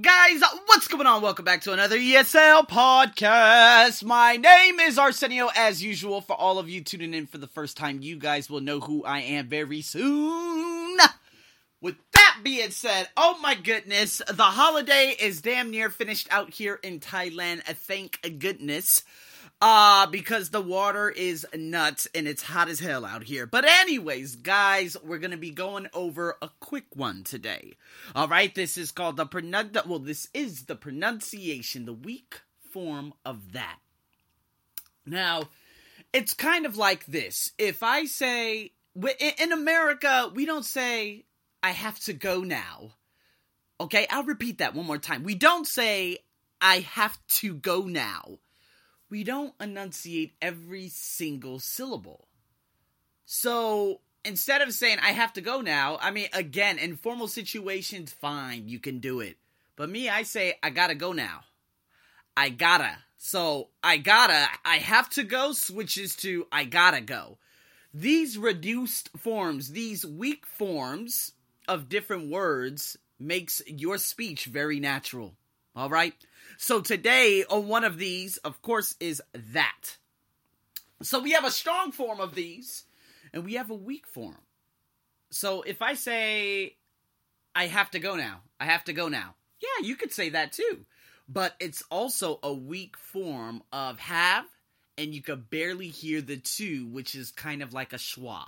Guys, what's going on? Welcome back to another ESL podcast. My name is Arsenio, as usual. For all of you tuning in for the first time, you guys will know who I am very soon. With that being said, oh my goodness, the holiday is damn near finished out here in Thailand. Thank goodness. Uh, because the water is nuts and it's hot as hell out here. But, anyways, guys, we're gonna be going over a quick one today. Alright, this is called the pronun- well, this is the pronunciation, the weak form of that. Now, it's kind of like this. If I say, in America, we don't say, I have to go now. Okay, I'll repeat that one more time. We don't say, I have to go now we don't enunciate every single syllable. So instead of saying, I have to go now, I mean, again, in formal situations, fine, you can do it. But me, I say, I gotta go now. I gotta. So I gotta, I have to go switches to I gotta go. These reduced forms, these weak forms of different words makes your speech very natural. All right? So today, on one of these, of course, is that. So we have a strong form of these, and we have a weak form. So if I say, I have to go now, I have to go now. Yeah, you could say that too. But it's also a weak form of have, and you could barely hear the two, which is kind of like a schwa.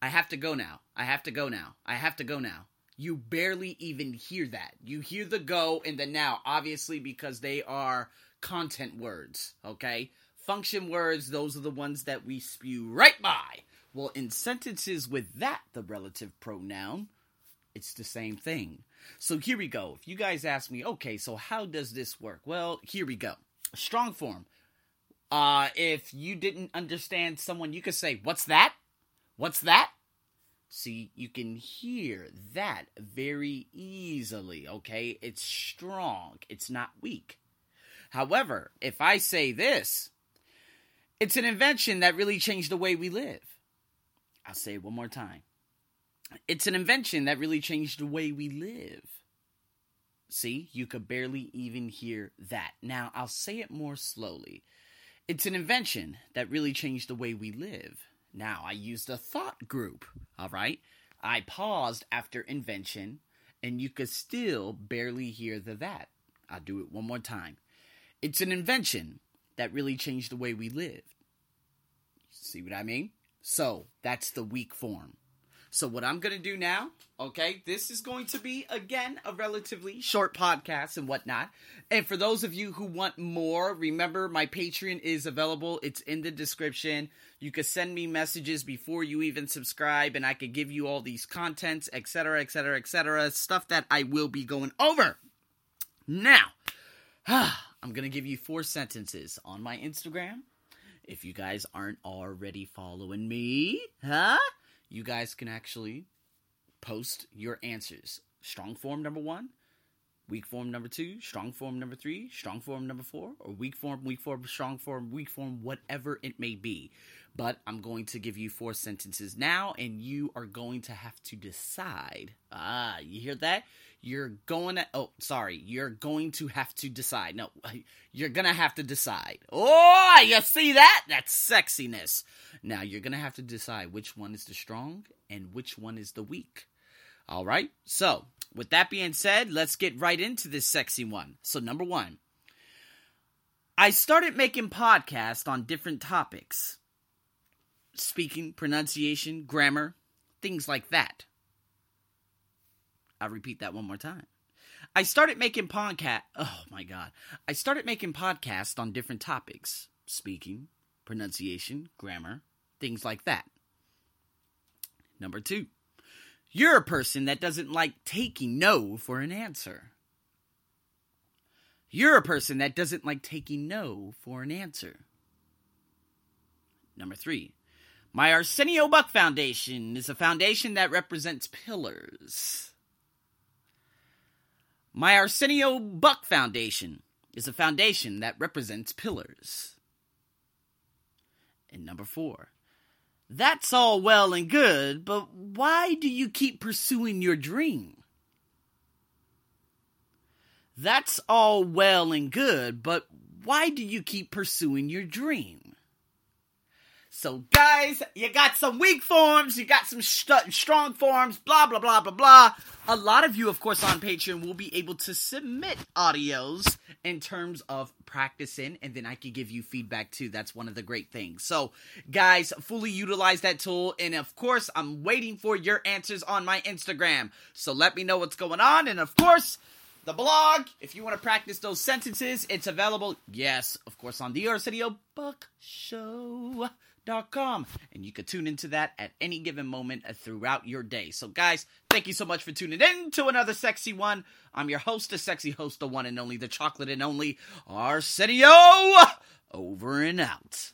I have to go now. I have to go now. I have to go now you barely even hear that. You hear the go and the now, obviously, because they are content words, okay? Function words, those are the ones that we spew right by. Well, in sentences with that, the relative pronoun, it's the same thing. So here we go. If you guys ask me, okay, so how does this work? Well, here we go. Strong form. Uh, if you didn't understand someone, you could say, What's that? What's that? See, you can hear that very easily, okay? It's strong, it's not weak. However, if I say this, it's an invention that really changed the way we live. I'll say it one more time. It's an invention that really changed the way we live. See, you could barely even hear that. Now, I'll say it more slowly. It's an invention that really changed the way we live. Now I used a thought group, all right? I paused after invention, and you could still barely hear the that. I'll do it one more time. It's an invention that really changed the way we live. See what I mean? So that's the weak form. So, what I'm going to do now, okay, this is going to be, again, a relatively short podcast and whatnot. And for those of you who want more, remember my Patreon is available. It's in the description. You could send me messages before you even subscribe, and I could give you all these contents, etc., etc., etc., stuff that I will be going over. Now, I'm going to give you four sentences on my Instagram. If you guys aren't already following me, huh? You guys can actually post your answers. Strong form number one, weak form number two, strong form number three, strong form number four, or weak form, weak form, strong form, weak form, whatever it may be. But I'm going to give you four sentences now, and you are going to have to decide. Ah, you hear that? you're going to oh sorry you're going to have to decide no you're gonna have to decide oh you see that that's sexiness now you're gonna have to decide which one is the strong and which one is the weak all right so with that being said let's get right into this sexy one so number one i started making podcasts on different topics speaking pronunciation grammar things like that I'll repeat that one more time. I started making podcast. Oh my god! I started making podcasts on different topics: speaking, pronunciation, grammar, things like that. Number two, you're a person that doesn't like taking no for an answer. You're a person that doesn't like taking no for an answer. Number three, my Arsenio Buck Foundation is a foundation that represents pillars. My Arsenio Buck Foundation is a foundation that represents pillars. And number four, that's all well and good, but why do you keep pursuing your dream? That's all well and good, but why do you keep pursuing your dream? So, guys, you got some weak forms, you got some st- strong forms, blah, blah, blah, blah, blah. A lot of you, of course, on Patreon will be able to submit audios in terms of practicing, and then I can give you feedback too. That's one of the great things. So, guys, fully utilize that tool. And of course, I'm waiting for your answers on my Instagram. So, let me know what's going on. And of course, the blog, if you want to practice those sentences, it's available, yes, of course, on the Arsenio Buck Show com, and you can tune into that at any given moment uh, throughout your day. So, guys, thank you so much for tuning in to another sexy one. I'm your host, the sexy host, the one and only, the chocolate and only Arsenio. Over and out.